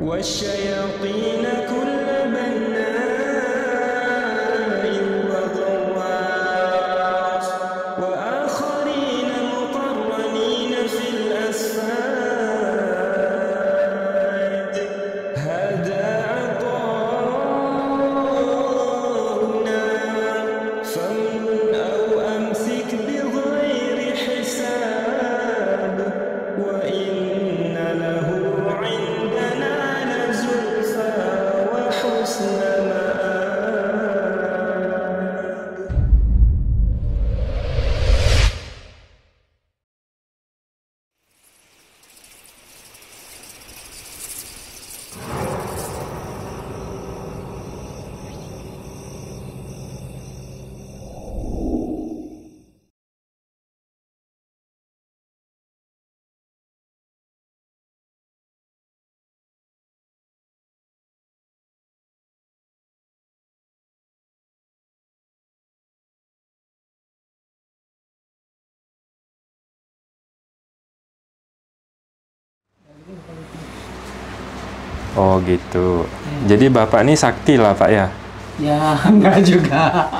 والشياطين Oh gitu. Jadi bapak ini sakti lah pak ya. Ya, enggak juga.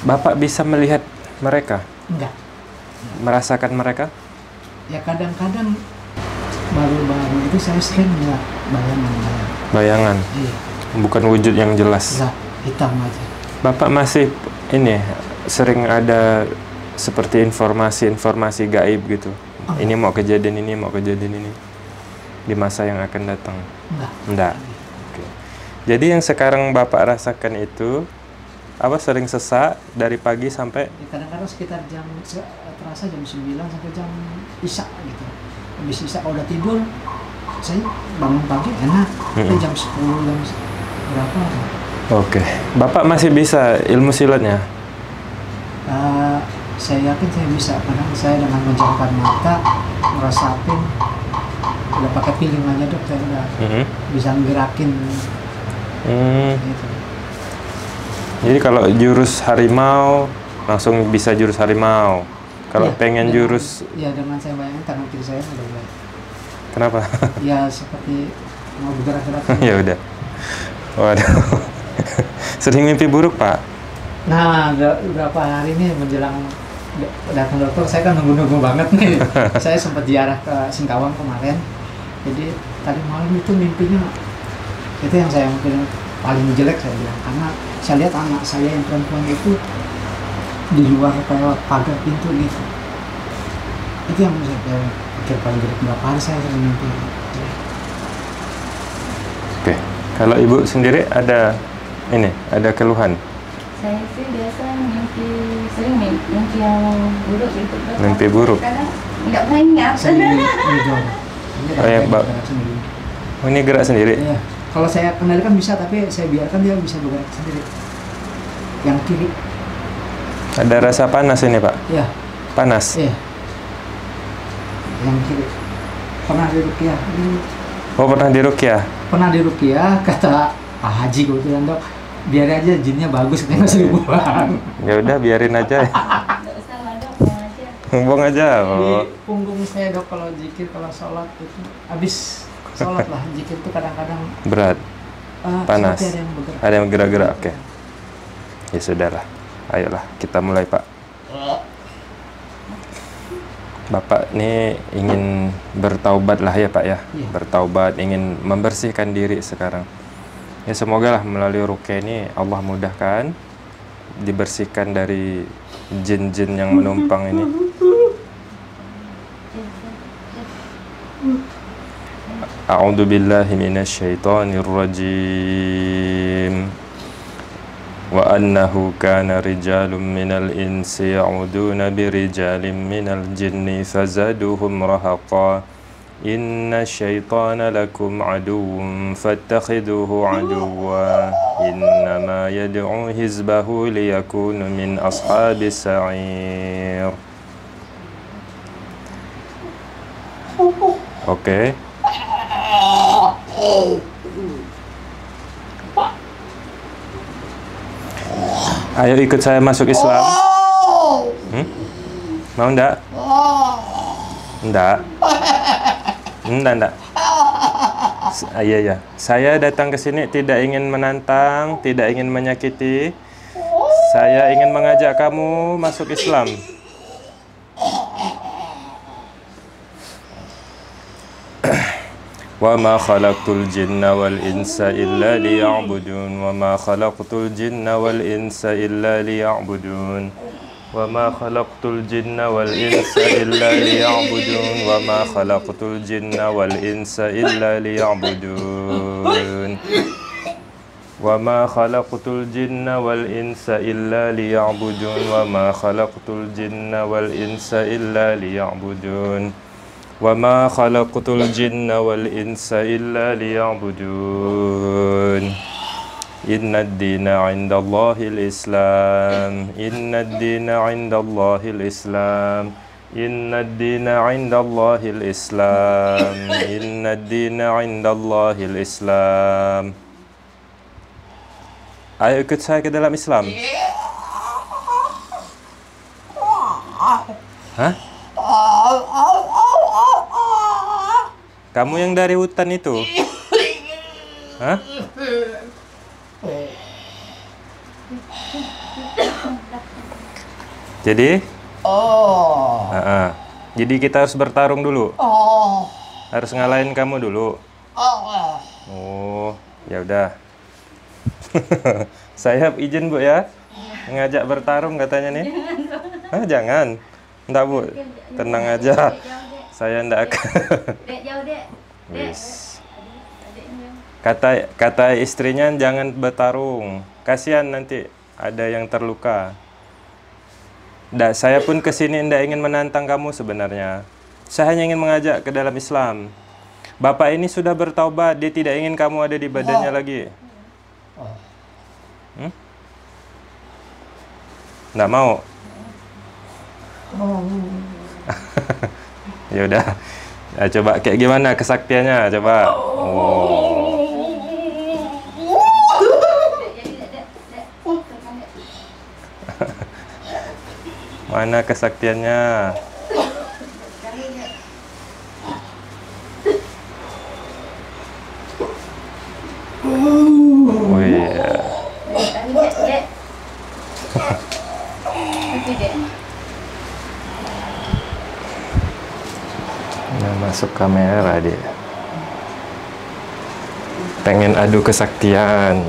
Bapak bisa melihat mereka, Enggak. merasakan mereka? Ya kadang-kadang baru-baru itu saya sering lihat bayangan-bayangan. Bayangan, Iya, bukan wujud yang jelas. enggak hitam aja. Bapak masih ini sering ada seperti informasi-informasi gaib gitu. Ini mau kejadian ini, mau kejadian ini di masa yang akan datang. Enggak. Enggak. Oke. Jadi yang sekarang Bapak rasakan itu apa sering sesak dari pagi sampai Ya, kadang-kadang sekitar jam terasa jam 9 sampai jam isya gitu. Habis isya kalau udah tidur saya bangun pagi enak. Mm-mm. jam 10 jam berapa? Oke. Bapak masih bisa ilmu silatnya? Eh, saya yakin saya bisa karena saya dengan menjamkan mata ngerasain udah pakai feeling aja dok saya udah Mhm. bisa ngerakin Hmm. gitu. Jadi kalau jurus harimau langsung bisa jurus harimau. Kalau Iya, pengen dengan- jurus ya dengan saya bayangin tangan kiri saya udah mulai kenapa? ya seperti mau bergerak-gerak ya udah. Waduh. Sering mimpi buruk, Pak? nah ber- beberapa hari ini menjelang datang dokter saya kan nunggu-nunggu banget nih saya sempat ziarah ke Singkawang kemarin jadi tadi malam itu mimpinya itu yang saya mungkin paling jelek saya bilang karena saya lihat anak saya yang perempuan itu di luar kayak pagar pintu gitu itu yang saya pikir paling jelek berapa hari saya sering mimpi Oke. Kalau Ibu sendiri ada ini, ada keluhan? Saya sih biasa mimpi sering mimpi, mimpi yang buruk gitu. Mimpi buruk? Kadang nggak banyak. Di, di Oh, bergerak sendiri. Oh, ini gerak sendiri? Iya. Kalau saya kendalikan bisa, tapi saya biarkan dia bisa bergerak sendiri. Yang kiri, Ada rasa panas ini, Pak? ya, Panas? iya. Yang kiri. Pernah di Rukiah, ini Oh, pernah dirukyah? pernah di Rukiah kata Pak Haji kebetulan dok, biar aja jinnya bagus katanya nggak seribu buang. Ya udah biarin aja. Nggak usah lah dok, mau aja. Buang aja. Di punggung saya dok kalau zikir kalau sholat itu habis sholat lah zikir itu kadang-kadang Berat. eh, Panas. ada yang bergerak. Ada yang gerak-gerak. Oke. Ya sudahlah. Ayolah, kita mulai, Pak. Bapak ini ingin bertaubat lah ya Pak ya, Iya. bertaubat, ingin membersihkan diri sekarang. Ya semoga lah melalui rukyah ini Allah mudahkan, dibersihkan dari jin-jin yang menumpang ini. A'udzu billahi minasyaitonir rajim wa annahu kana rijalun minal insi ya'uduna birijalin minal jinni fazaduhum rahaqa. إن الشيطان لكم عدو فاتخذوه عدوا إنما يدعو حزبه ليكون من أصحاب السعير Oke. Ayo ikut saya masuk Islam. Hmm? Mau ndak? Ndak. Ndak, ndak. S- ah, Iya ya. Saya datang ke sini tidak ingin menantang, tidak ingin menyakiti. Saya ingin mengajak kamu masuk Islam. وما خلقت الجن والإنس إلا ليعبدون وما خلقت الجن والإنس إلا ليعبدون وما خلقت الجن والإنس إلا ليعبدون وما خلقت الجن والإنس إلا ليعبدون وما خلقت الجن والإنس إلا ليعبدون وما خلقت الجن والإنس إلا ليعبدون وما خلقت الجن والإنس إلا ليعبدون إن الدين عند الله الإسلام إن الدين عند الله الإسلام إن الدين عند الله الإسلام إن الدين عند الله الإسلام Ayo ikut saya ke dalam Islam. Hah? Kamu yang dari hutan itu? Hah? Jadi? Oh. Ah, ah. Jadi kita harus bertarung dulu. Oh. Harus ngalahin kamu dulu. Oh. Oh, ya udah. Saya izin Bu ya. Ngajak bertarung katanya nih. Ah, jangan. Enggak, Bu. Tenang aja. Saya enggak akan. Dek jauh dek. Dek. Wis. Kata kata istrinya jangan bertarung. Kasihan nanti ada yang terluka. Nggak, saya pun ke sini tidak ingin menantang kamu sebenarnya. Saya hanya ingin mengajak ke dalam Islam. Bapak ini sudah bertaubat, dia tidak ingin kamu ada di badannya lagi. Hmm? Mau? ya udah. Ya, coba kayak gimana kesaktiannya? Coba. Oh. Mana kesaktiannya? Oh iya. Masuk kamera dia. Pengen adu kesaktian.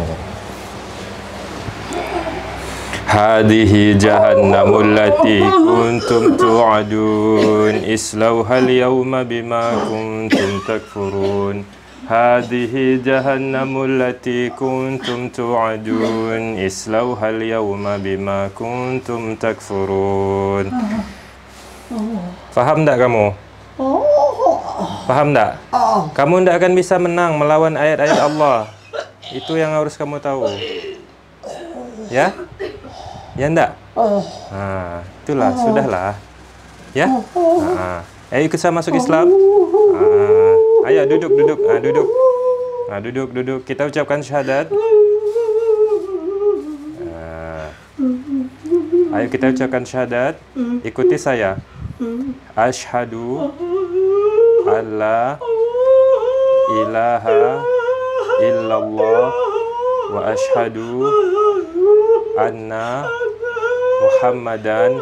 هذه جهنم التي كنتم توعدون اصلوها اليوم بما كنتم تكفرون هذه جهنم التي كنتم توعدون اصلوها اليوم بما كنتم تكفرون Faham tak kamu? Paham tak? Kamu tidak akan bisa menang melawan ayat-ayat Allah. Itu yang harus kamu tahu. Ya? Ya enggak? Nah, itulah, sudahlah. Ya? Nah, ayo ikut saya masuk Islam. Nah, ayo duduk, duduk. Nah, duduk. Nah, duduk, duduk. Kita ucapkan syahadat. Nah. Ayo kita ucapkan syahadat. Ikuti saya. Ashhadu alla ilaha illallah wa ashhadu anna Muhammadan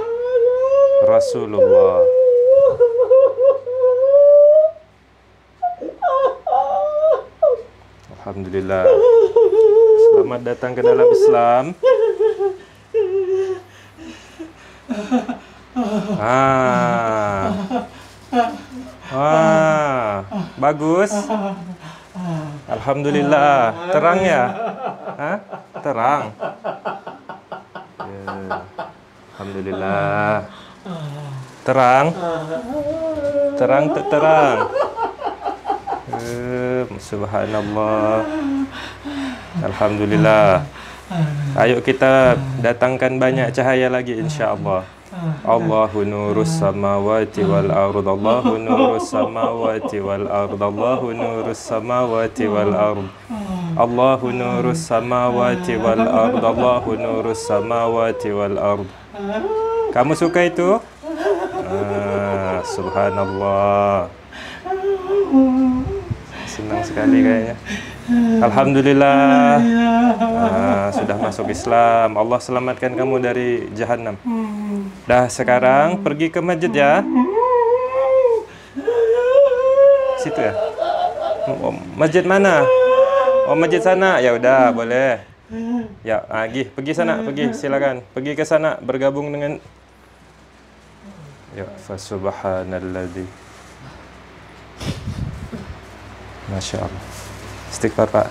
Rasulullah. Alhamdulillah. Selamat datang ke dalam Islam. Ah. Wah, bagus. Alhamdulillah. Terang ya? Hah? Terang. Ya. Alhamdulillah. Terang. Terang tak terang. Eh, Subhanallah. Alhamdulillah. Ayo kita datangkan banyak cahaya lagi insya-Allah. Allahu nurus samawati wal ard. Allahu nurus samawati wal ard. Allahu nurus samawati wal ard. Allahu nurus samawati wal ard. Allahu nurus samawati wal ard Kamu suka itu? Ah, subhanallah senang sekali kayaknya. Alhamdulillah. Ah, sudah masuk Islam. Allah selamatkan kamu dari jahanam. Dah sekarang pergi ke masjid ya. Situ ya. Oh, masjid mana? Oh, masjid sana. Ya udah, boleh. Ya, ah, pergi, pergi sana, pergi, silakan. Pergi ke sana bergabung dengan Ya, fa subhanalladzi. Masya Allah. Istighfar Pak.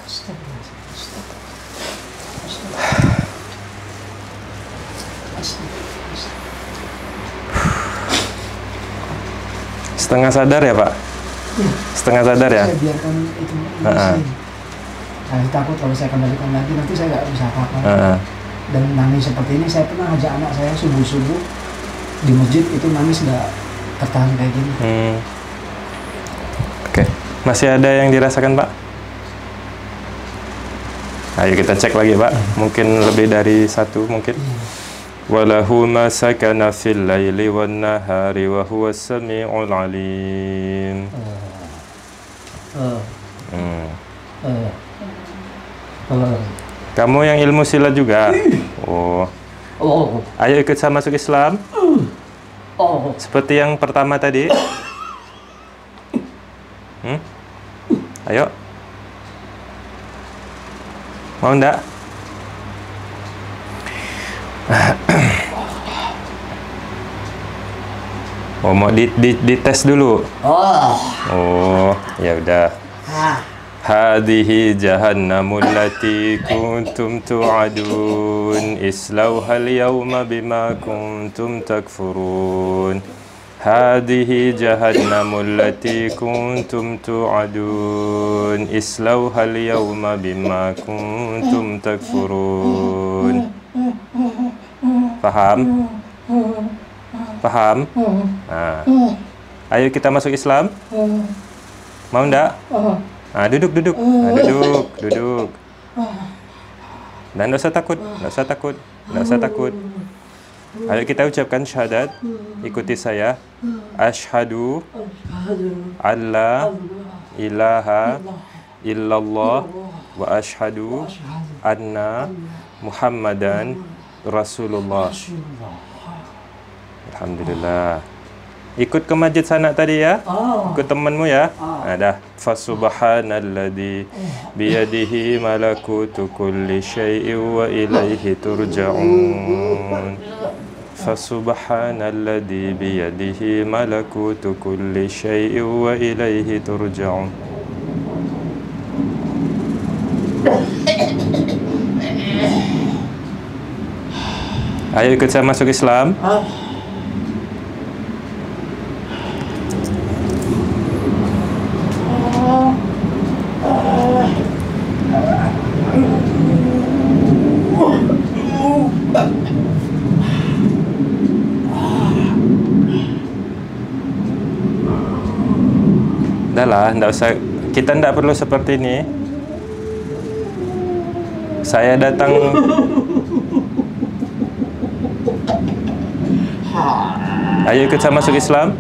Setengah sadar ya Pak? Setengah sadar ya? Saya biarkan itu di Ha-ha. sini. Saya takut kalau saya kembalikan lagi nanti saya nggak bisa apa-apa. Heeh. Dan nangis seperti ini saya pernah ajak anak saya subuh-subuh di masjid itu nangis nggak tertahan kayak gini. Hmm. Oke, masih ada yang dirasakan Pak? Ayo kita cek lagi Pak. Mungkin lebih dari satu mungkin. Walahu ma sakana fil laili wan nahari wa huwa samiul alim. Eh, Hmm. eh, eh. Kamu yang ilmu silat juga? Oh. Oh, Ayo ikut saya masuk Islam. oh, Seperti yang pertama tadi. Hmm? Ayo. Mau ndak? Oh, mau di, di, dites dulu. oh, Oh, ya udah. ah, هذه جهنم التي كنتم توعدون اصلوها اليوم بما كنتم تكفرون هذه جهنم التي كنتم توعدون اصلوها اليوم بما كنتم تكفرون Paham? Paham? Nah. Ayo kita masuk Islam. Mau ndak? Ah, duduk, duduk. Ah, duduk, duduk. Dan nggak usah takut, nggak usah takut, nggak usah takut. Ayo kita ucapkan syahadat. Ikuti saya. Ashhadu alla ilaha illallah wa ashhadu anna Muhammadan Rasulullah. Alhamdulillah. Ikut ke masjid sana tadi ya. Ikut temanmu ya. Nah, dah. Fasubhanalladzi biyadihi malakutu kulli syai'in wa ilaihi turja'un. Fasubhanalladzi biyadihi malakutu kulli syai'in wa ilaihi turja'un. Ayo ikut saya masuk Islam. Dah lah, ndak usah. Kita ndak perlu seperti ini. Saya datang. Ayo ikut saya masuk Islam.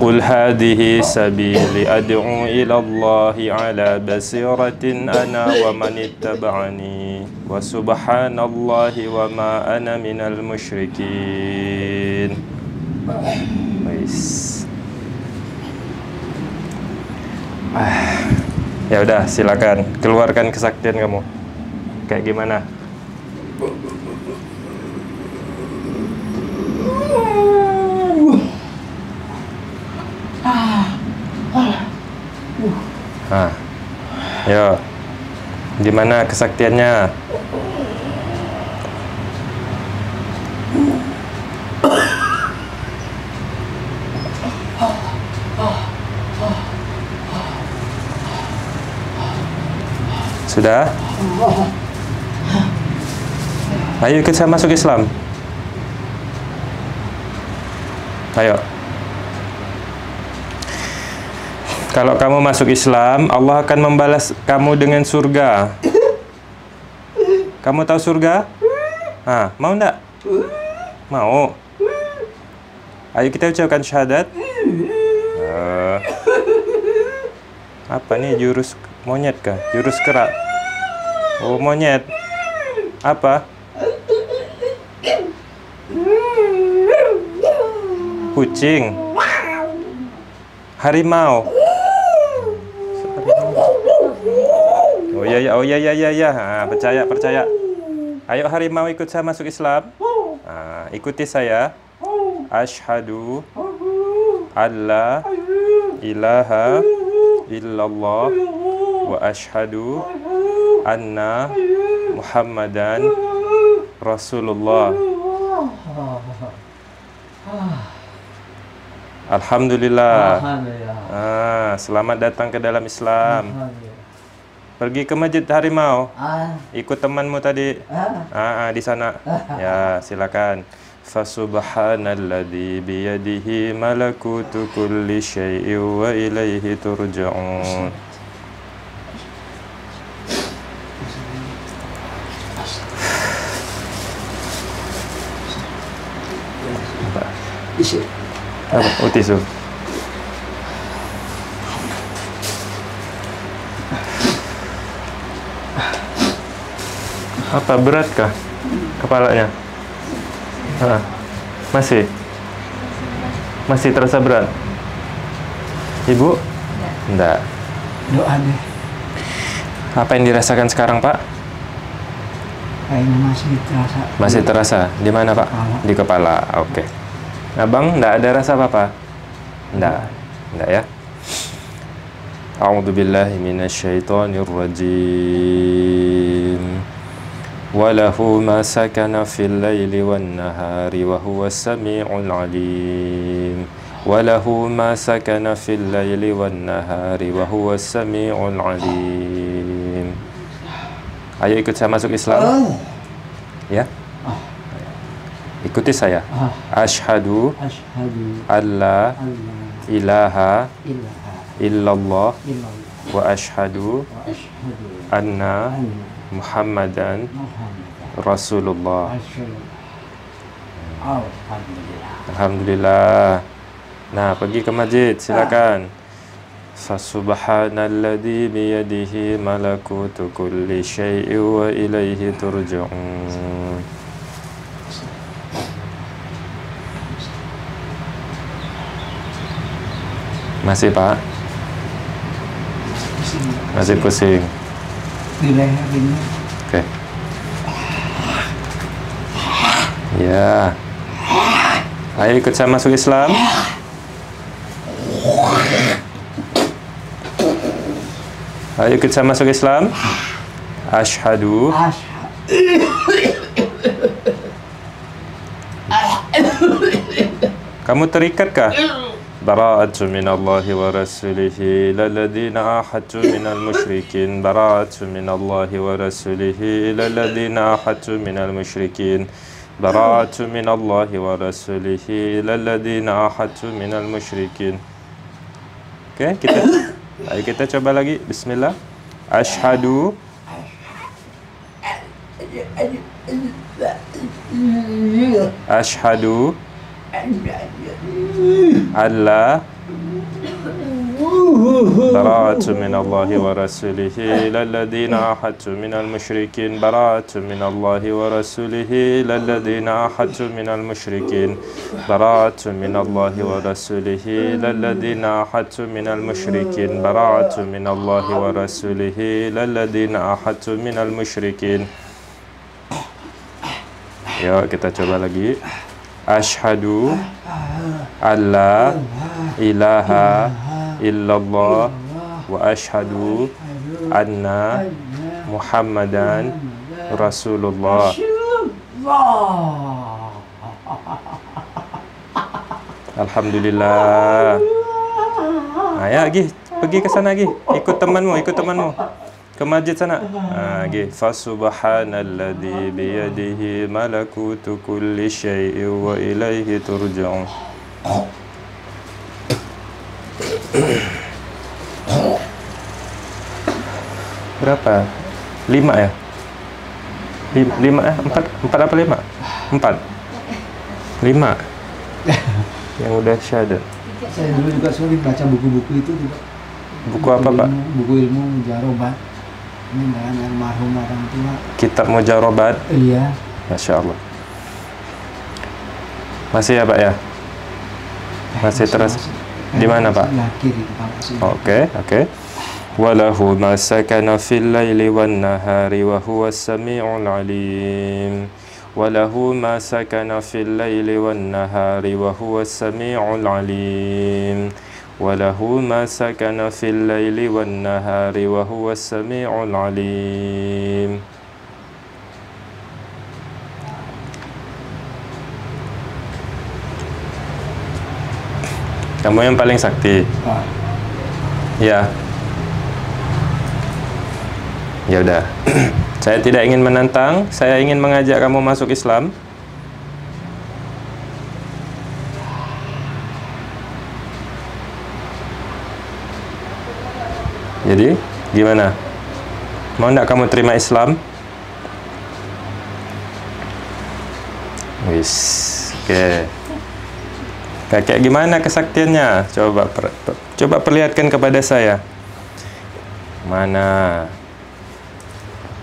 قل هذه سبيلي أدعو إلى الله على بصيرة أنا ومن اتبعني وسبحان الله وما أنا من المشركين Wais. Ya udah, silakan keluarkan kesaktian kamu. Kayak gimana? Ah. Yo. Gimana kesaktiannya? Sudah? Ayo ikut saya masuk Islam. Ayo. Kalau kamu masuk Islam, Allah akan membalas kamu dengan surga. Kamu tahu surga? Ah, mau enggak? Mau. Ayo kita ucapkan syahadat. Eh, Apa nih jurus monyet kah? Jurus kerak. Oh, monyet. Apa? Kucing. Harimau. Oh ya ya, oh ya ya ya ya. Ha, percaya percaya. Ayo harimau ikut saya masuk Islam. Ha, ikuti saya. Ashhadu alla ilaha illallah wa ashhadu anna Muhammadan Rasulullah. Alhamdulillah. Alhamdulillah. Ah, selamat datang ke dalam Islam. Pergi ke Masjid Harimau. Ah, Ikut temanmu tadi. ah, Ah, ah, di sana. Ya, silakan. Fasubhanalladzi biyadihi malakutu kulli syai'in wa ilaihi turja'un. Isi. Apa? Oh, tisu. Apa beratkah kepalanya? Ah, masih? Masih terasa berat? Ibu? Enggak. Doa deh. Apa yang dirasakan sekarang, Pak? Kayaknya masih terasa. Masih terasa. Di mana, Pak? Kepala. Di kepala. Oke. Abang, enggak ada rasa apa-apa? Enggak. Enggak ya? A'udzu billahi minasyaitonir rajim. وله ما سكن في الليل والنهار وهو السميع العليم وله ما سكن في الليل والنهار وهو السميع العليم Ayo ikut saya masuk Islam ya Ikuti saya Ah, Ashhadu asyhadu alla alla ilaha ilaha illallah illallah wa ashhadu wa anna anna Muhammadan Muhammadan Rasulullah Rasulullah. Alhamdulillah. Nah, pergi ke masjid, silakan. Fasubhanalladzi biyadihi malakutu kulli syai'in wa ilaihi turja'un. Masih, Pak? Masih pusing. Di leher ini. Oke. Ya. Ayo ikut saya masuk Islam. Ayo ikut saya masuk Islam. Asyhadu Kamu terikat kah? Bara'atu minallahi wa rasulihi lalladhina ahadtu minal musyrikin Bara'atu minallahi wa rasulihi lalladhina ahadtu minal musyrikin Bara'atu minallahi wa rasulihi lalladhina ahadtu minal musyrikin Oke, kita Ayo kita coba lagi. Bismillah. Ashhadu. Ashhadu alla براءة من الله ورسوله. إلى الذين عاهدت من المشركين براءة من الله ورسوله. إلى الذين عاهدت من المشركين براءة من الله ورسوله. إلى الذين عاهدت من المشركين براءة من الله ورسوله. إلى الذين عاهدت من المشركين. Yuk kita coba lagi. Ashhadu alla ilaha illallah wa ashhadu anna Muhammadan Rasulullah. Alhamdulillah. Nah, ya, Gi, pergi ke sana, Gi. Ikut temanmu, ikut temanmu. Ke masjid sana. Ha, Gi. Fasubhanalladzi biyadihi malakutu kulli syai'in wa ilaihi turja'un. Berapa? Lima ya? Lima, lima eh? Empat, empat apa lima? Empat. Lima. Yang udah syahadat. Saya dulu juga sulit baca buku-buku itu juga. Buku apa, Pak? ilmu, buku ilmu mujarobat ini dengan almarhum orang tua Kitab Mujarobat. iya Masya Allah. Masih ya Pak ya? Masih terus. Di mana, Pak? sebelah kiri Pak Sini. Oke, oke. وله ما سكن في الليل والنهار وهو السميع العليم وله ما سكن في الليل والنهار وهو السميع العليم وله ما سكن في الليل والنهار وهو السميع العليم Kamu yang paling sakti. Pak, Ya. Ya udah. saya tidak ingin menantang, saya ingin mengajak kamu masuk Islam. Jadi, gimana? Mau ndak kamu terima Islam? Wis, oke. Kakek gimana kesaktiannya? Coba per, per- coba perlihatkan kepada saya. Mana?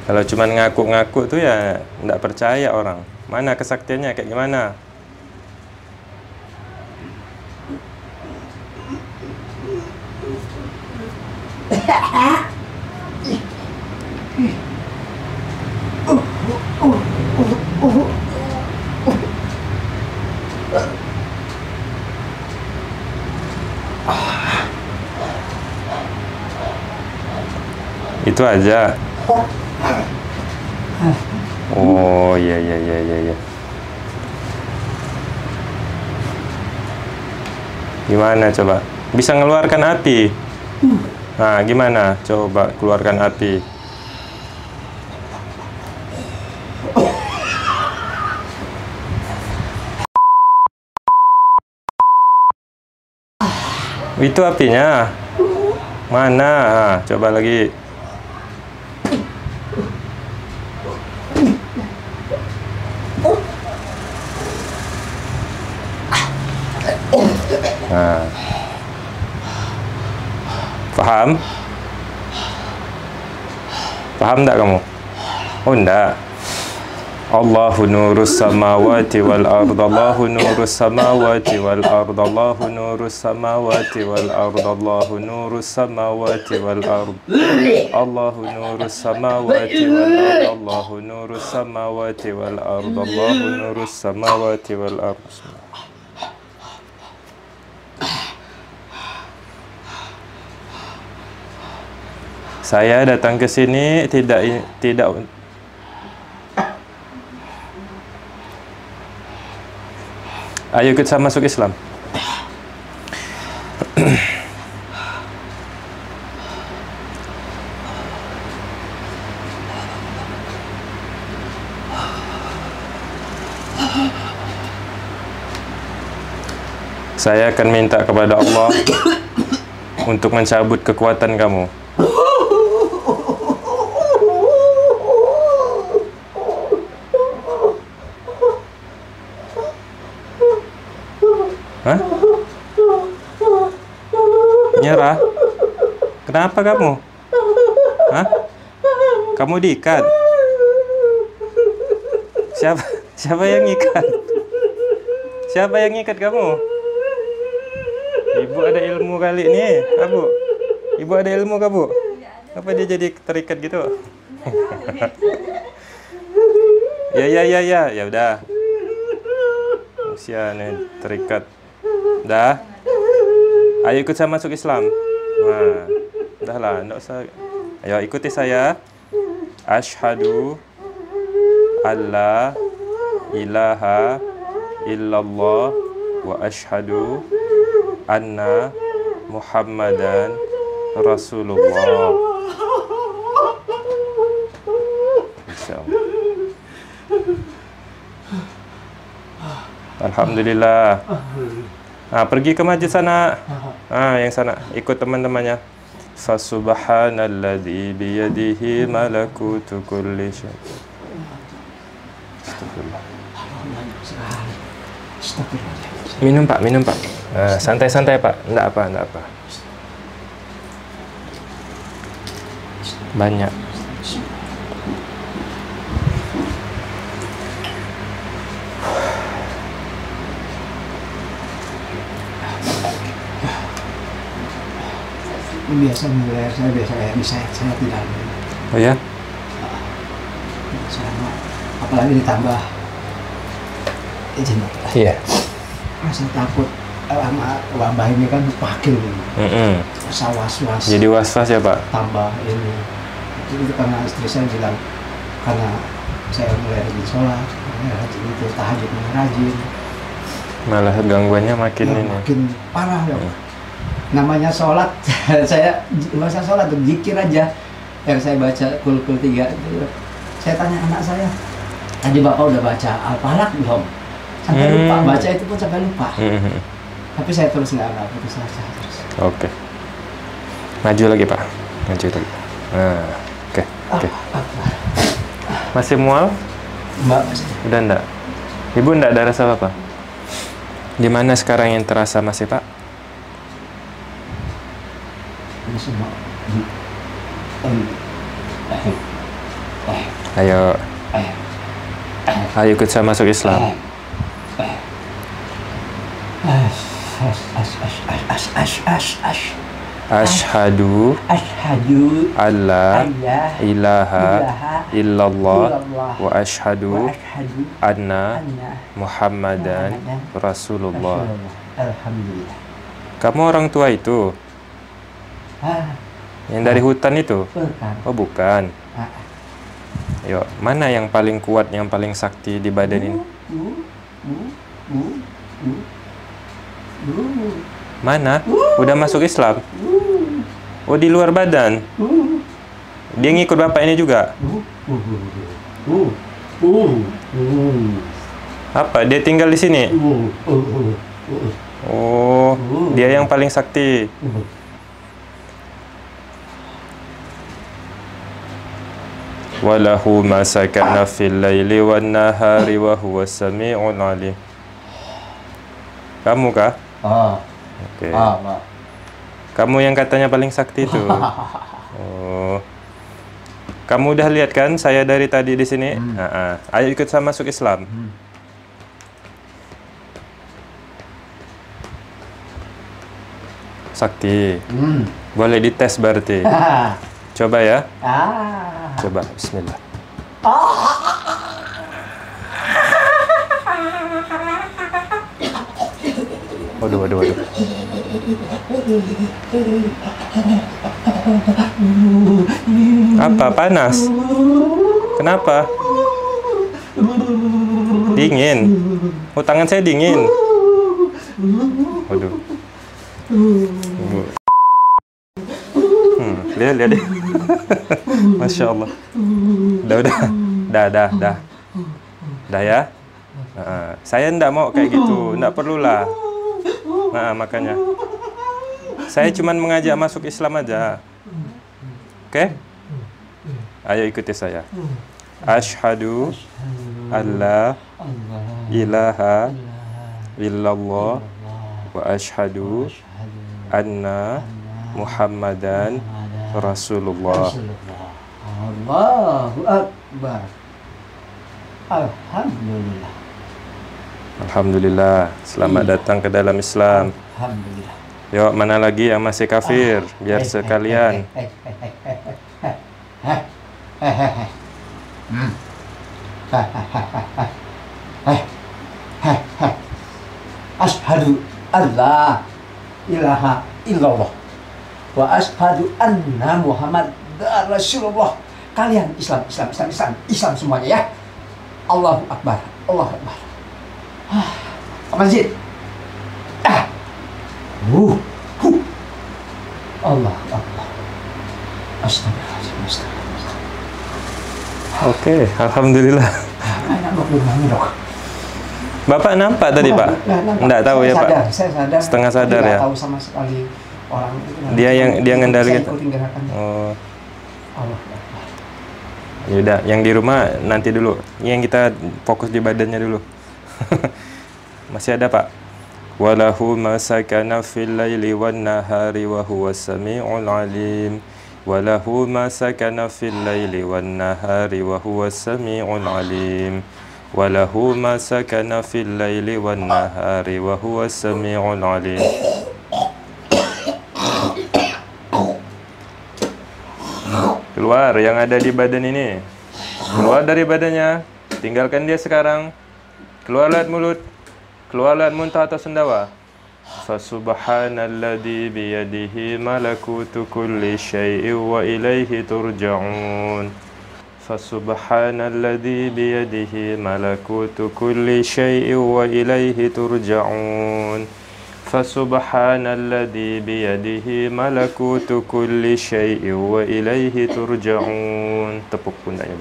Kalau cuma ngaku-ngaku tuh ya ndak percaya orang. Mana kesaktiannya kayak gimana? Itu aja. Oh, iya iya iya iya iya. Gimana coba? Bisa ngeluarkan api? Nah, gimana? Coba keluarkan api. Itu apinya. Mana? Ah, coba lagi. Nah. Paham? Paham tak kamu? Oh enggak. Allahu nurus samawati wal ard Allahu nurus samawati wal ard Allahu nurus samawati wal ard Allahu nurus samawati wal ard Allahu nurus samawati wal ard Allahu nurus samawati wal ard Allahu nurus samawati wal ard Saya datang ke sini tidak tidak Ayo kita masuk Islam. Saya akan minta kepada Allah untuk mencabut kekuatan kamu. Nyerah? Kenapa kamu? Hah? Kamu diikat? Siapa siapa yang ikat? Siapa yang ikat kamu? Ibu ada ilmu kali ini, Abu. Ibu ada ilmu kamu? Apa dia jadi terikat gitu? ya ya ya ya, ya udah. Usia nih terikat. Dah. Ayo ikut saya masuk Islam. Nah, dah lah, enggak usah. Ayo ikuti saya. Ashhadu alla ilaha illallah wa ashhadu anna Muhammadan Rasulullah. Insyaallah. Alhamdulillah. Ah, pergi ke masjid sana. Ah, yang sana ikut teman-temannya. Fasubhanalladzi biyadihi malakutu kulli syai. Minum Pak, minum Pak. Ah, santai-santai Pak. Enggak apa, enggak apa. Banyak. Ini biasa mulai saya biasa kayak ini saya saya tidak Oh ya? selama apalagi ditambah izin Iya. rasa takut eh, sama wabah ini kan pakil Mm-mm. rasa was was Jadi was-was ya Pak? tambah ini itu, itu karena istri saya bilang karena saya mulai rajin sholat mulai rajin itu tahajud mulai rajin Malah gangguannya makin ya, ini. makin parah ya Hmm. Namanya sholat saya masa sholat tuh zikir aja yang saya baca kul kul tiga itu saya tanya anak saya tadi bapak udah baca al falak belum sampai Hmm. lupa baca itu pun sampai lupa Mhm. tapi saya terus nggak nggak putus asa terus Oke. Maju lagi Pak. Maju lagi. Nah, oke. Oke. Masih mual? mbak masih Udah enggak? Ibu enggak ada rasa apa-apa? Di mana sekarang yang terasa masih Pak? ayo. ayo ikut saya masuk Islam. Ashadu Ashadu Allah ilaha illallah wa ashadu anna Muhammadan Rasulullah. Alhamdulillah. Kamu orang tua itu? Ah, yang dari hutan itu? bukan. Oh bukan. Ah, Yuk, mana yang paling kuat, yang paling sakti di badan ini? Mana? Udah masuk Islam? Oh di luar badan. Dia ngikut bapak ini juga. Apa? Dia tinggal di sini? Oh, dia yang paling sakti. Sakana fil laili wan nahari wa huwa sami'un alim. Kamu kah? Ah, Oke. ah, Pak. Kamu yang katanya paling sakti itu. Oh. Kamu udah lihat kan saya dari tadi di sini? Ah, ah. Ayo ikut saya masuk Islam. Sakti. Hmm. Boleh dites berarti. Ah, Coba ya. ah. Coba. Bismillah. Waduh, waduh, waduh. Apa? Panas? Kenapa? Dingin. Oh, tangan saya dingin. Waduh. Hmm, lihat, lihat deh. Masya Allah. Udah, udah. Dah, dah, dah. Dah ya? Saya ndak mau kayak gitu. Ndak perlulah. Nah, makanya. Saya cuman mengajak masuk Islam aja. Oke? Ayo ikuti saya. Ashhadu alla ilaha illallah wa ashhadu anna Muhammadan Rasulullah. Allahu Akbar. Alhamdulillah. Alhamdulillah. Selamat iya. datang ke dalam Islam. Alhamdulillah. Yuk, mana lagi yang masih kafir? Ah, Biar eh, sekalian. Ashadu Allah ilaha illallah wa ashhadu anna Muhammad Rasulullah. Kalian Islam, Islam, Islam, Islam, Islam semuanya ya. Allahu Akbar, Allahu Akbar. Ah, Masjid. Ah. Uh, huh. Allah Allah. Astagfirullahaladzim. Astagfirullahaladzim. Oke, alhamdulillah. Gimana dok? Bapak nampak tadi, Pak? Enggak tahu Saya ya, Pak? sadar, Saya sadar. Setengah sadar ya? tahu sama sekali orang itu. Dia yang- dia ngendali Saya gitu? ikutin gerakannya. Oh, Allah Akbar. yaudah. Yang di rumah nanti dulu. Yang kita fokus di badannya dulu. Masih ada, Pak? Walahu ma sakana fil laili wan nahari wa huwa sami'ul alim. وله ما سكن في الليل والنهار وهو السميع العليم وله ما سكن في الليل والنهار وهو السميع العليم Keluar yang ada di badan ini. Keluar dari badannya. Tinggalkan dia sekarang. Keluar lewat mulut. Keluar lewat muntah atau sendawa. Fasubhanalladzi biyadihi malakutu kulli syai'in wa ilaihi turja'un. Fasubhanalladzi biyadihi malakutu kulli syai'in wa ilaihi turja'un. Fasubhanalladzi biyadihi malakutu kulli syai'in wa ilaihi turja'un. Tepuk pundaknya.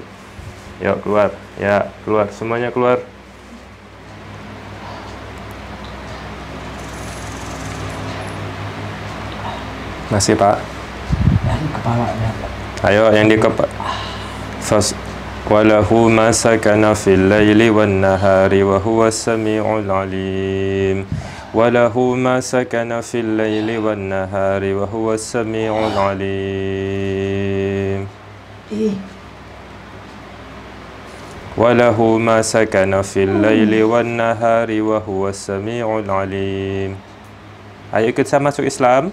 Ya, keluar. Ya, keluar. Semuanya keluar. Masih, Pak. Yang kepalanya. Ayo yang di kepala. Fas walahu ma sakana fil laili wan nahari wa huwa samiul alim. وله ما سكن في الليل والنهار وهو السميع العليم. وله ما سكن في الليل والنهار وهو السميع العليم. Ayo ikut saya masuk Islam.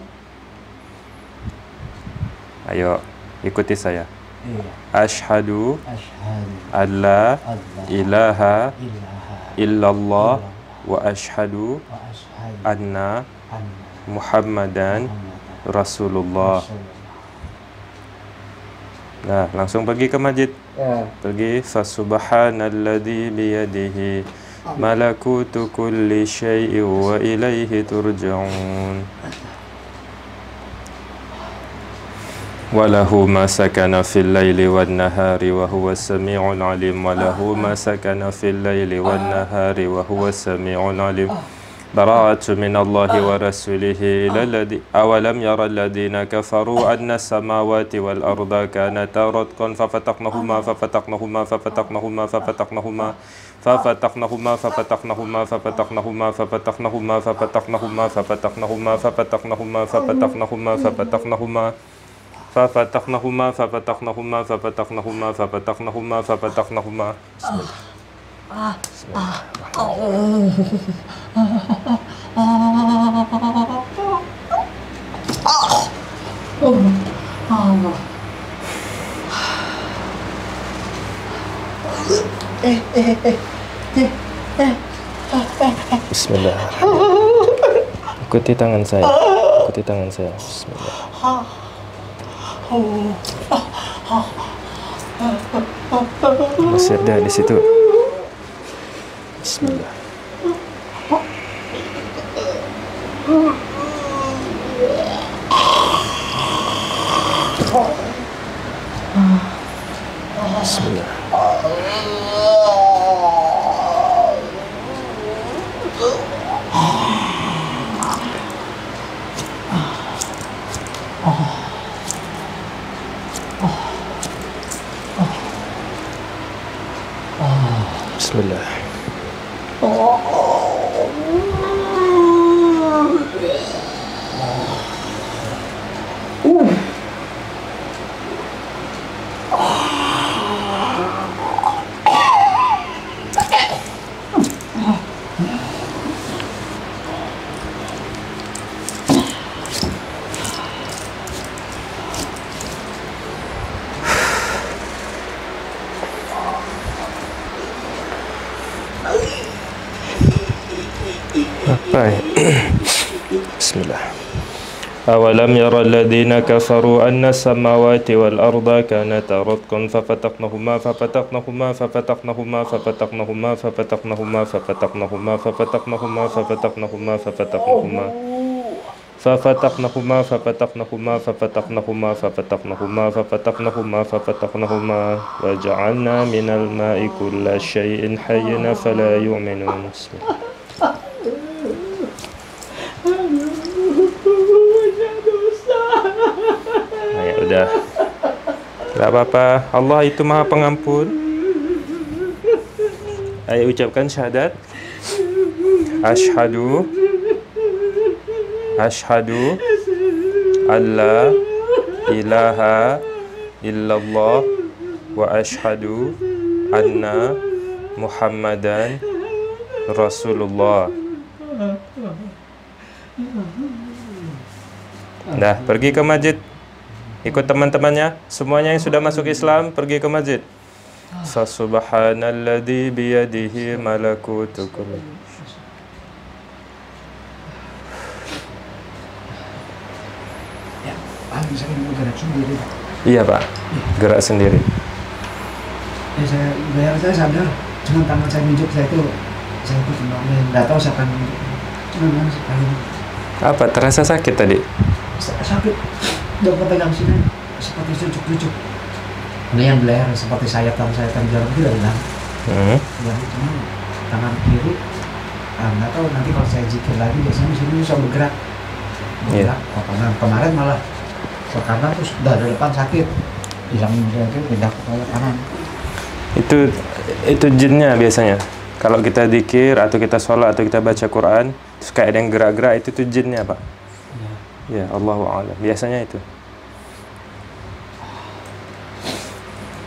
Ayo ikuti saya. Ashhadu alla ilaha illallah wa ashhadu anna anna Muhammadan Muhammadan Rasulullah Rasulullah. Nah langsung pergi ke masjid Ya. pergi fasubhanalladzi biyadihi malakutu kulli syai'in wa ilaihi turja'un وله ما سكن في الليل والنهار وهو السميع العليم وله ما سكن في الليل والنهار وهو السميع العليم براءة من الله ورسوله إلى الذي أولم يرى الذين كفروا أن السماوات والأرض كانتا رتقا ففتقناهما ففتقناهما ففتقناهما ففتقناهما ففتقناهما ففتقناهما ففتقناهما ففتقناهما ففتقناهما ففتقناهما ففتقناهما ففتقناهما ففتقناهما ففتقناهما ففتقناهما ففتقناهما ففتقناهما ففتقناهما بسم الله Bismillah. Ikuti tangan saya. Ikuti tangan saya. Bismillah. Masih ada di situ. Bismillah. ألم ير الذين كفروا أن السماوات والأرض كانتا رتقا ففتقنهما ففتقنهما ففتقنهما ففتقنهما ففتقنهما ففتقنهما ففتقنهما ففتقنهما ففتقنهما ففتقنهما ففتقنهما ففتقنهما ففتقنهما ففتقنهما ففتقنهما وجعلنا من الماء كل شيء حي فلا يؤمنون Tidak apa-apa. Allah itu Maha Pengampun. Ayo ucapkan syahadat. Ashhadu Ashhadu alla ilaha illallah wa ashhadu anna Muhammadan Rasulullah. Dah, pergi ke masjid. Ikut teman-temannya, semuanya yang sudah masuk Islam pergi ke masjid. Fasubhanalladzi biyadihi malakutu kulli Ya, saya sendiri. Iya pak, gerak sendiri. Ya saya bayar saya sadar, cuma tangan saya minjuk saya itu saya itu cuma nggak tahu siapa yang minjuk. Cuma sekali Apa terasa sakit tadi? sa- sakit. Dokter pegang sini seperti cucuk-cucuk. Ini yang beler seperti sayatan-sayatan jarum itu dari dalam. Hmm. Ya, cuma tangan kiri ah, nggak tahu nanti kalau saya zikir lagi biasanya sini bisa bergerak. Iya. Bergerak. Oh, kemarin, kemarin malah ke kanan terus dari depan sakit. Hilang sakit pindah ke kanan. Itu itu jinnya biasanya. Kalau kita dikir atau kita sholat atau kita baca Quran, terus kayak ada yang gerak-gerak itu tuh jinnya pak. Ya Allahu a'lam. Biasanya itu.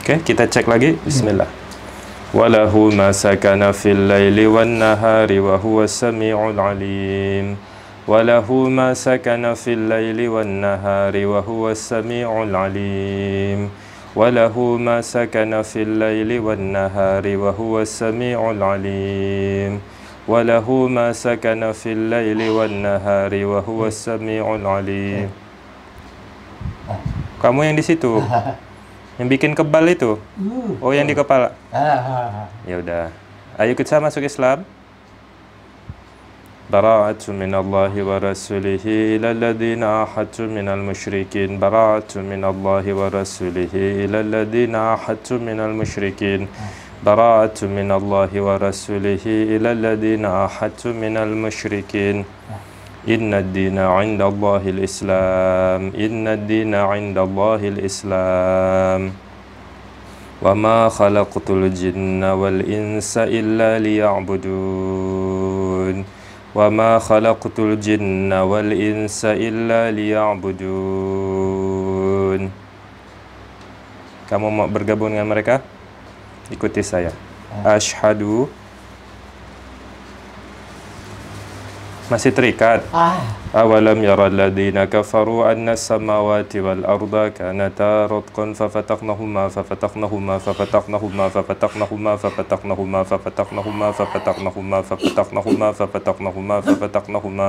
Oke, kita cek lagi. Bismillah. Walahu ma sakana fil laili wan nahari wa huwa samiul alim. Walahu ma sakana fil laili wan nahari wa huwa samiul alim. Walahu ma sakana fil laili wan nahari wa huwa samiul alim. وله ما سكن في الليل والنهار وهو السميع العليم. آه. Kamu yang di situ, yang bikin kebal itu, hmm. oh yang di kepala, ah, ah, ah. ya udah, ayo kita masuk Islam. براءة من الله ورسوله إلى الذين أحدت من المشركين براءة من الله ورسوله إلى الذين أحدت من المشركين براءة من الله ورسوله إلى الذين عاهدتم من المشركين. إن الدين عند الله الإسلام. إن الدين عند الله الإسلام. وما خلقت الجن والإنس إلا ليعبدون. وما خلقت الجن والإنس إلا ليعبدون. Kamu mau bergabung dengan mereka? Ikuti saya. Ashadu Masih terikat. Ah, أولم يرى الذين كفروا أن السماوات والأرض كانتا رتقا ففتقناهما ففتقناهما ففتقناهما ففتقناهما ففتقناهما ففتقناهما ففتقناهما ففتقناهما ففتقناهما ففتقناهما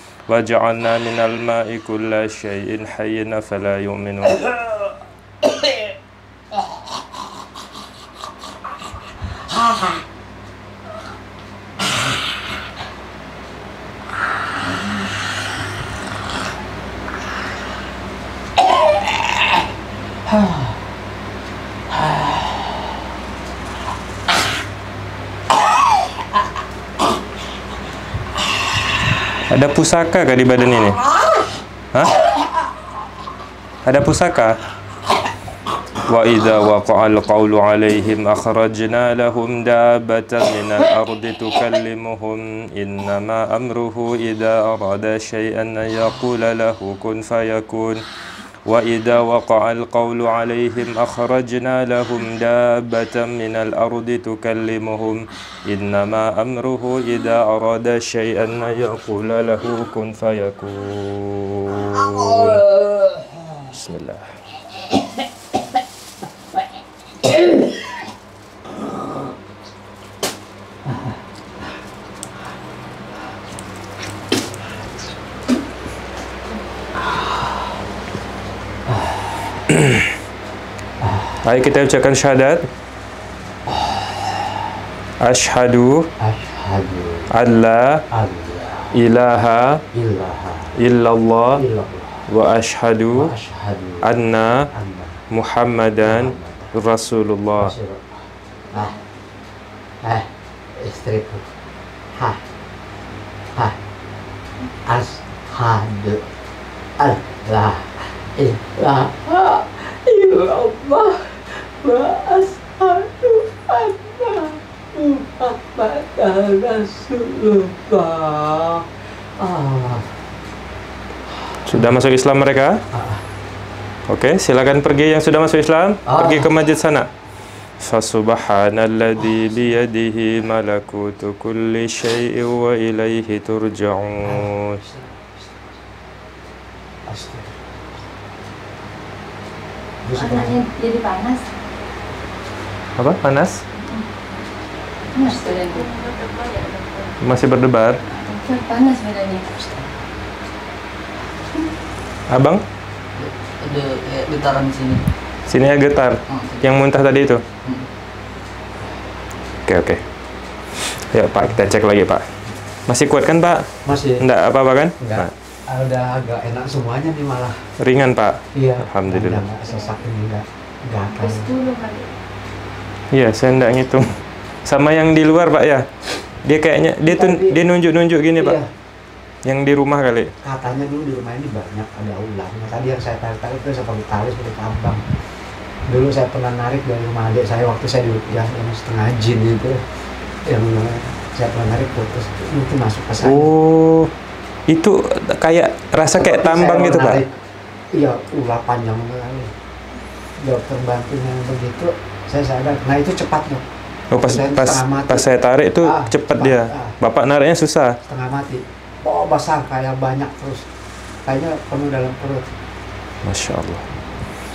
وجعلنا من الماء كل شيء حي فلا يؤمنون. Ada pusaka kah di badan ini? Hah? Ada pusaka? Wa idza waqa'a al-qawlu 'alaihim akhrajna lahum dabbatan min al-ardi tukallimuhum innama amruhu idza arada shay'an an yaqula lahu kun fayakun وإذا وقع القول عليهم أخرجنا لهم دابة من الأرض تكلمهم. إنما أمره إذا أراد شيئا أن يقول له كن فيكون. بسم الله. Mari kita ucapkan syahadat. Ashhadu alla ilaha illallah wa ashhadu anna Muhammadan Rasulullah. Sudah masuk Islam mereka? Oke, silakan pergi yang sudah masuk Islam, Ah. pergi ke masjid sana. Fasubhanalladzi biyadihi malakutu kulli syai'in wa ilaihi turja'un. Anaknya jadi panas. Apa? Panas? Panas. Masih berdebar? Panas badannya. Abang, ada kayak getaran di sini. sini ya getar. Oh, Yang muntah tadi itu. Hmm. Oke, oke. Ya, Pak, kita cek lagi, Pak. Masih kuat kan, Pak? Masih Enggak apa-apa kan? enggak. Nah, Ah, udah agak enak semuanya nih malah. ringan, Pak. Iya. Alhamdulillah. Udah nggak sesak ini enggak. Enggak akan. Terus dulu kali. Iya, saya enggak ngitung. Sama yang di luar, Pak ya. Dia kayaknya dia tuh dia nunjuk-nunjuk gini, Pak. Yang di rumah kali. Katanya dulu di rumah ini banyak ada ularnya. Tadi yang saya tarik-tarik itu seperti tali seperti tambang. Dulu saya pernah narik dari rumah adik saya waktu saya di ya, yang setengah jin itu yang eh, saya pernah narik putus itu masuk ke saya. Oh. Itu kayak rasa kayak tambang gitu, Pak. Iya, ular panjang sekali. Dokter bantunya begitu, saya sadar. Nah itu cepat dok, Oh, pas pas pas saya tarik itu Ah, cepet cepat, dia. ah. Bapak nariknya susah. setengah mati. Oh besar kayak banyak terus, kayaknya penuh dalam perut. Masya Allah.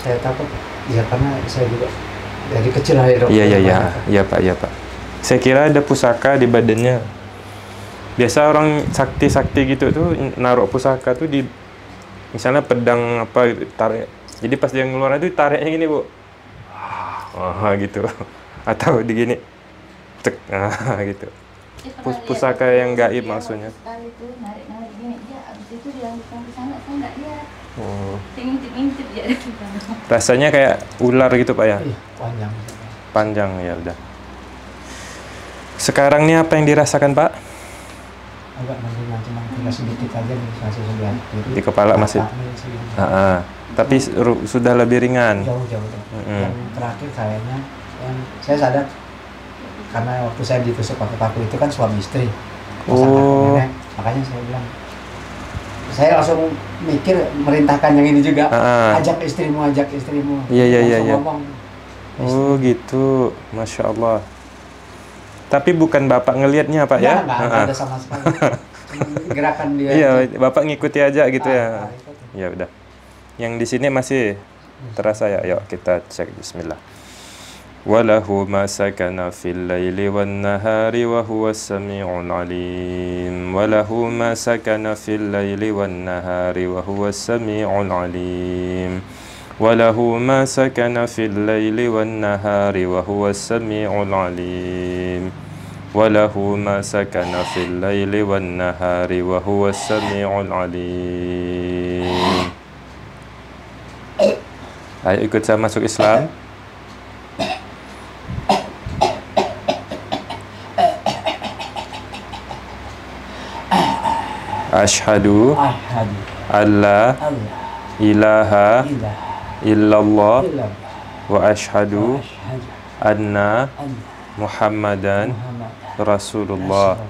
Saya takut, ya karena saya juga dari kecil dari dokter. Iya iya iya, iya Pak, iya Pak. Saya kira ada pusaka di badannya. Biasa orang sakti-sakti gitu tuh naruh pusaka tuh di misalnya pedang apa tarik. Jadi pas dia ngeluarin itu tariknya gini, Bu. Ah, gitu. Atau di gini. Cek. Ah, gitu. Dia Pus- lihat pusaka yang dia gaib waktu maksudnya. Sekali tuh narik-narik gini, dia abis itu dilanjutkan ke sana, saya nggak lihat. Oh. Dia dari sana. Rasanya kayak ular gitu, Pak ya. Ih, panjang. Panjang ya udah. Sekarang nih apa yang dirasakan, Pak? Agak mendingan cuma tinggal sedikit aja di sebelah kiri. Di kepala masih. Ini. Ah, ah. Tapi sudah lebih ringan. Jauh-jauh. jauh. Mm-mm. Yang terakhir kayaknya yang saya sadar karena waktu saya ditusuk pakai paku itu kan suami istri. Oh. nenek. Makanya saya bilang saya langsung mikir merintahkan yang ini juga. Ah, ah. Ajak istrimu, ajak istrimu. Iya, iya, iya, iya. Oh gitu, masya Allah. Tapi bukan bapak ngelihatnya pak ya? Enggak, enggak, Ah, ah. ada sama sekali. Gerakan dia. Iya, aja. bapak ngikuti aja gitu Ah, ya. ah, itu. Ya udah. Yang di sini masih terasa ya. Yuk kita cek Bismillah. وله ما سكن في الليل والنهار وهو السميع العليم. وله ما سكن في الليل والنهار وهو السميع العليم. وله ما سكن في الليل والنهار وهو السميع العليم. وله ما سكن في الليل والنهار وهو السميع العليم. Ayo ikut saya masuk Islam. Ashhadu Ahad. alla Allah. ilaha Ilah. illallah wa Ashhadu anna Muhammadan Muhammad Rasulullah.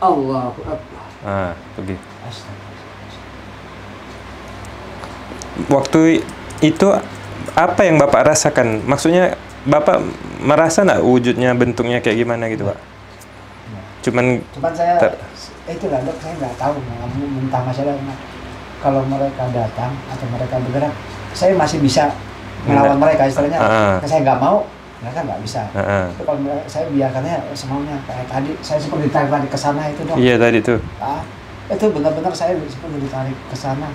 Allahu Akbar. Ah, pergi. Waktu itu apa yang Bapak rasakan? Maksudnya Bapak merasa nggak wujudnya bentuknya kayak gimana gitu, Pak? Cuman Cuman saya Ter- itu lah dok, saya nggak tahu mentah masalah kalau mereka datang atau mereka bergerak, saya masih bisa melawan mereka istilahnya. Ah. Saya nggak mau, mereka nggak bisa. Ah. Tapi kalau saya biarkannya semaunya kayak tadi, saya seperti ditarik tarik ke sana itu dok. Iya tadi tuh. Ah, itu benar-benar saya seperti ditarik ke sana.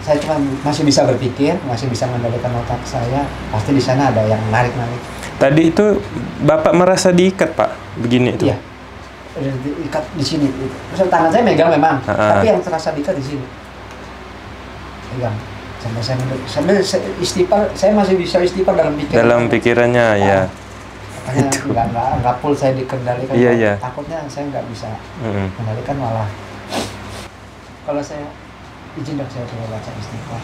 Saya cuma masih bisa berpikir, masih bisa mengendalikan otak saya. Pasti di sana ada yang narik-narik. Tadi itu Bapak merasa diikat, Pak. Begini itu. Iya. Diikat di sini. Terus tangan saya megang memang, Ah. tapi yang terasa diikat di sini. Pegang. sampai saya nunduk sampai saya istighfar saya masih bisa istighfar dalam pikiran Dalam pikirannya ya. makanya nggak nggak nggak full saya dikendalikan Iya, iya. takutnya saya nggak bisa Mm-mm. kendalikan malah kalau saya izin dok saya coba baca istighfar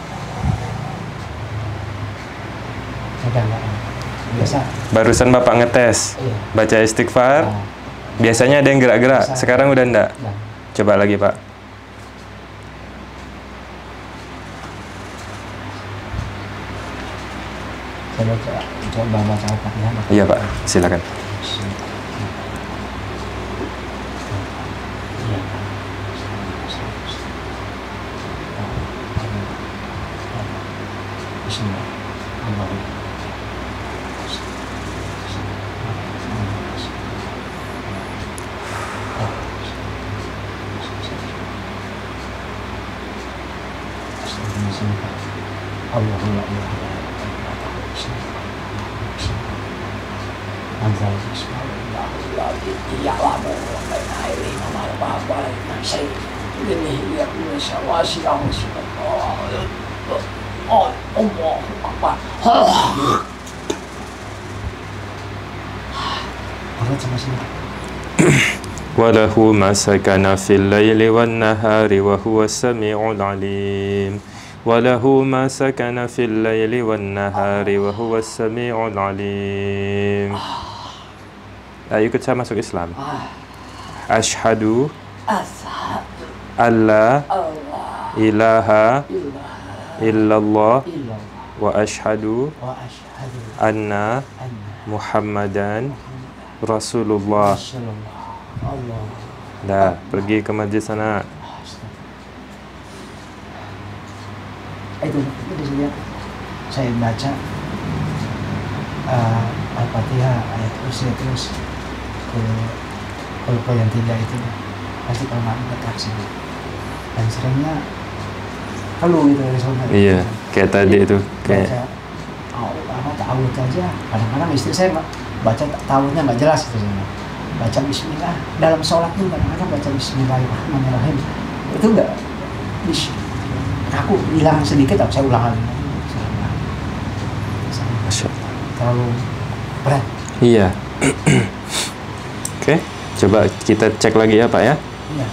udah nggak biasa Barusan Bapak ngetes iya baca istighfar. Nah, Biasanya ada yang gerak-gerak. Sekarang udah enggak. nah. Coba lagi, Pak. saya baca coba baca. Iya, Pak. Silakan. سكن في الليل والنهار وهو السميع العليم وله ما سكن في الليل والنهار وهو السميع العليم Ayo saya masuk Islam Ashhadu alla ilaha illallah wa asyhadu anna Muhammadan Rasulullah Allah Dah, pergi ke masjid sana. Itu itu saja saya baca uh, al-fatihah ayat kursi terus ke kalau yang tiga itu. Pasti kalau nggak bertraksi dan seringnya keluh gitu dari sana. Iya, kayak tadi itu kayak baca oh, apa ta'awud aja. Kadang-kadang istri saya baca ta'awudnya nggak jelas gitu sana baca bismillah. Dalam sholat pun kadang-kadang baca bismillahirrahmanirrahim. Itu enggak aku hilang sedikit tapi saya ulang lagi terlalu berat. Iya. Oke coba kita cek lagi ya pak ya. Iya.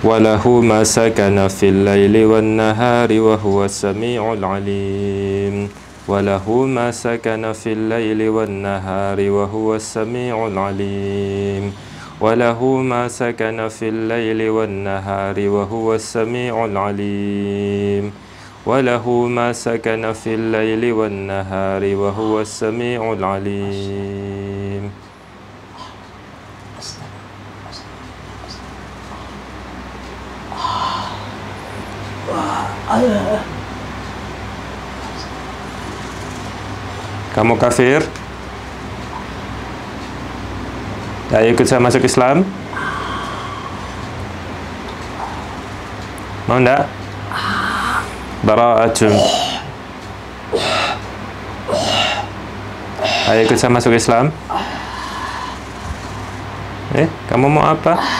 Walahu masakana fil laili wan nahari wa samiul alim. وله ما سكن في الليل والنهار وهو السميع العليم. وله ما سكن في الليل والنهار وهو السميع العليم. وله ما سكن في الليل والنهار وهو السميع العليم. Kamu kafir? Tak ikut saya masuk Islam? Mau enggak? Bara'atun Ayo ikut saya masuk Islam? Eh, kamu mau apa?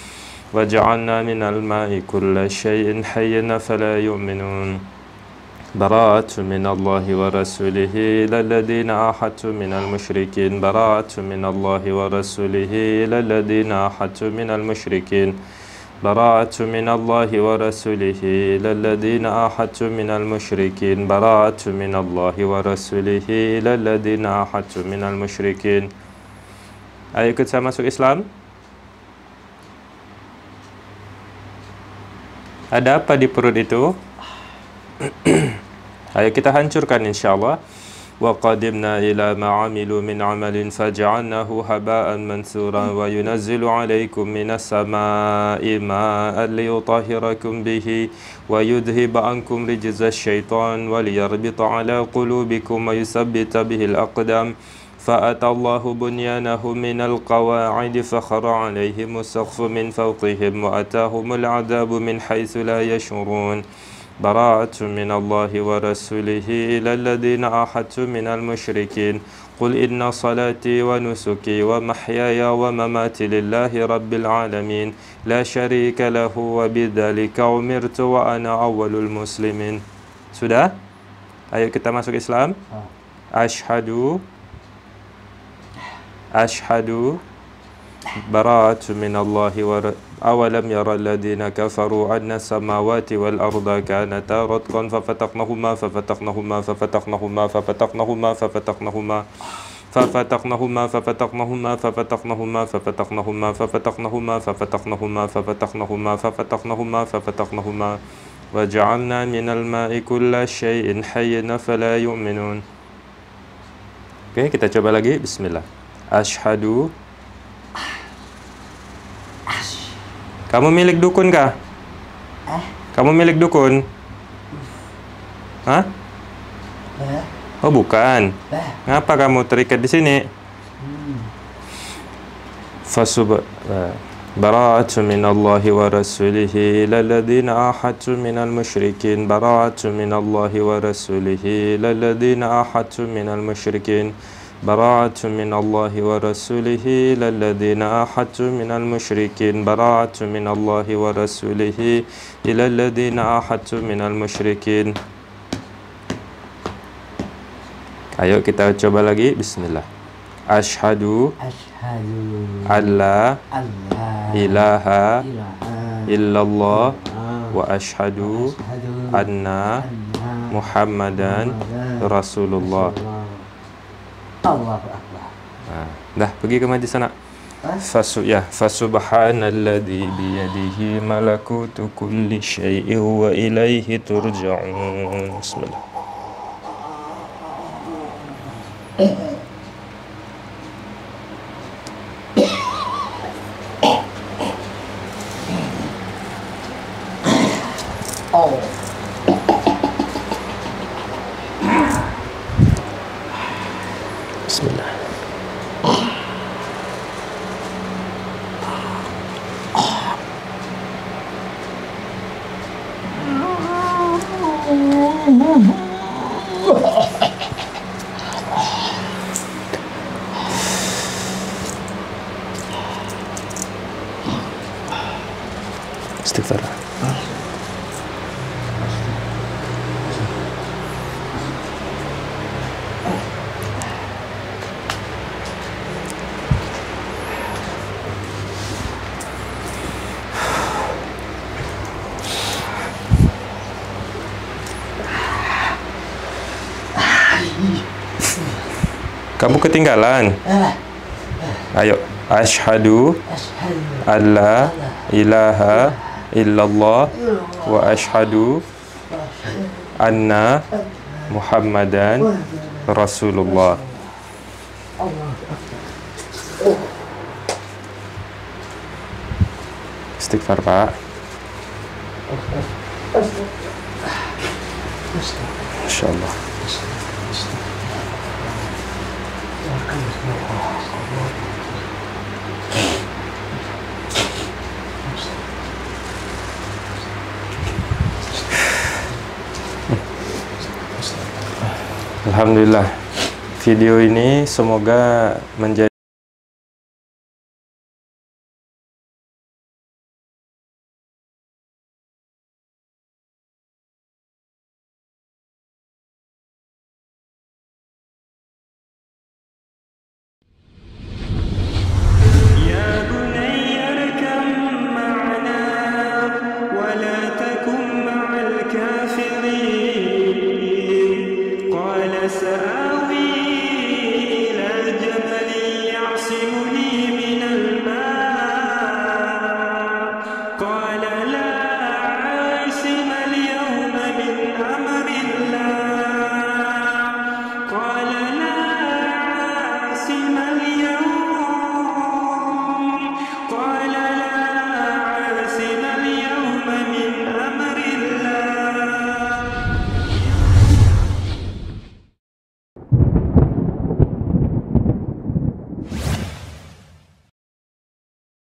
وجعلنا من الماء كل شيء حي فلا يؤمنون. براءة من الله ورسوله إلى الذين عاهدتم من المشركين. براءة من الله ورسوله إلى الذين عاهدتم من المشركين. براءة من الله ورسوله إلى الذين عاهدتم من المشركين. براءة من الله ورسوله إلى الذين عاهدتم من المشركين. Saya masuk Islam. Ada apa di perut itu? Ayo kita hancurkan insya Allah وقدمنا إلى ما عملوا من عمل فجعلناه هباء منثورا وينزل عليكم من السماء ماء ليطهركم به ويذهب عنكم رجز الشيطان وليربط على قلوبكم ويثبت به الأقدام فأتى الله بنيانه من القواعد فخر عليهم السقف من فوقهم وأتاهم العذاب من حيث لا يشعرون. براءة من الله ورسوله إلى الذين عاهدتم من المشركين. قل إن صلاتي ونسكي ومحياي ومماتي لله رب العالمين. لا شريك له وبذلك أمرت وأنا أول المسلمين. Sudah? Ayo kita masuk Islam. Ashhadu Ashhadu براءة من الله ور... أولم يرى الذين كفروا أن السماوات والأرض كانتا رتقا ففتقناهما ففتقناهما ففتقناهما ففتقناهما ففتقناهما ففتقناهما ففتقناهما ففتقناهما ففتقناهما ففتقناهما ففتقناهما ففتقناهما ففتقناهما ففتقناهما وجعلنا من الماء كل شيء حي فلا يؤمنون Oke, kita coba lagi. Bismillah. Ashadu Kamu milik dukun kah? Hah? Kamu milik dukun? Hah? Bah. Oh bukan. Bah. Ngapa kamu terikat di sini? Hmm. Fasub bara'atu min Allahi wa rasulihi lalladhina ahadtu min al-musyrikin bara'atu min Allahi wa rasulihi lalladhina ahadtu min al-musyrikin براءة من الله ورسوله إلى الذين عاهدتم من المشركين براءة من الله ورسوله إلى الذين عاهدتم من المشركين Ayo kita coba lagi Bismillah Ashhadu Ashhadu alla Allah ilaha ilaha illallah wa anna anna Muhammadan Rasulullah Allahu Akbar Nah, dah pergi ke majlis sana. Fasu ya fasubhanalladzi biyadihi malakutu kulli syai'in wa ilaihi turja'un. Bismillah. Bismillah. Kamu ketinggalan. Ayo, Ashhadu alla ilaha illallah wa asyhadu anna Muhammadan Rasulullah. Istighfar, Pak. Masya Alhamdulillah. Video ini semoga menjadi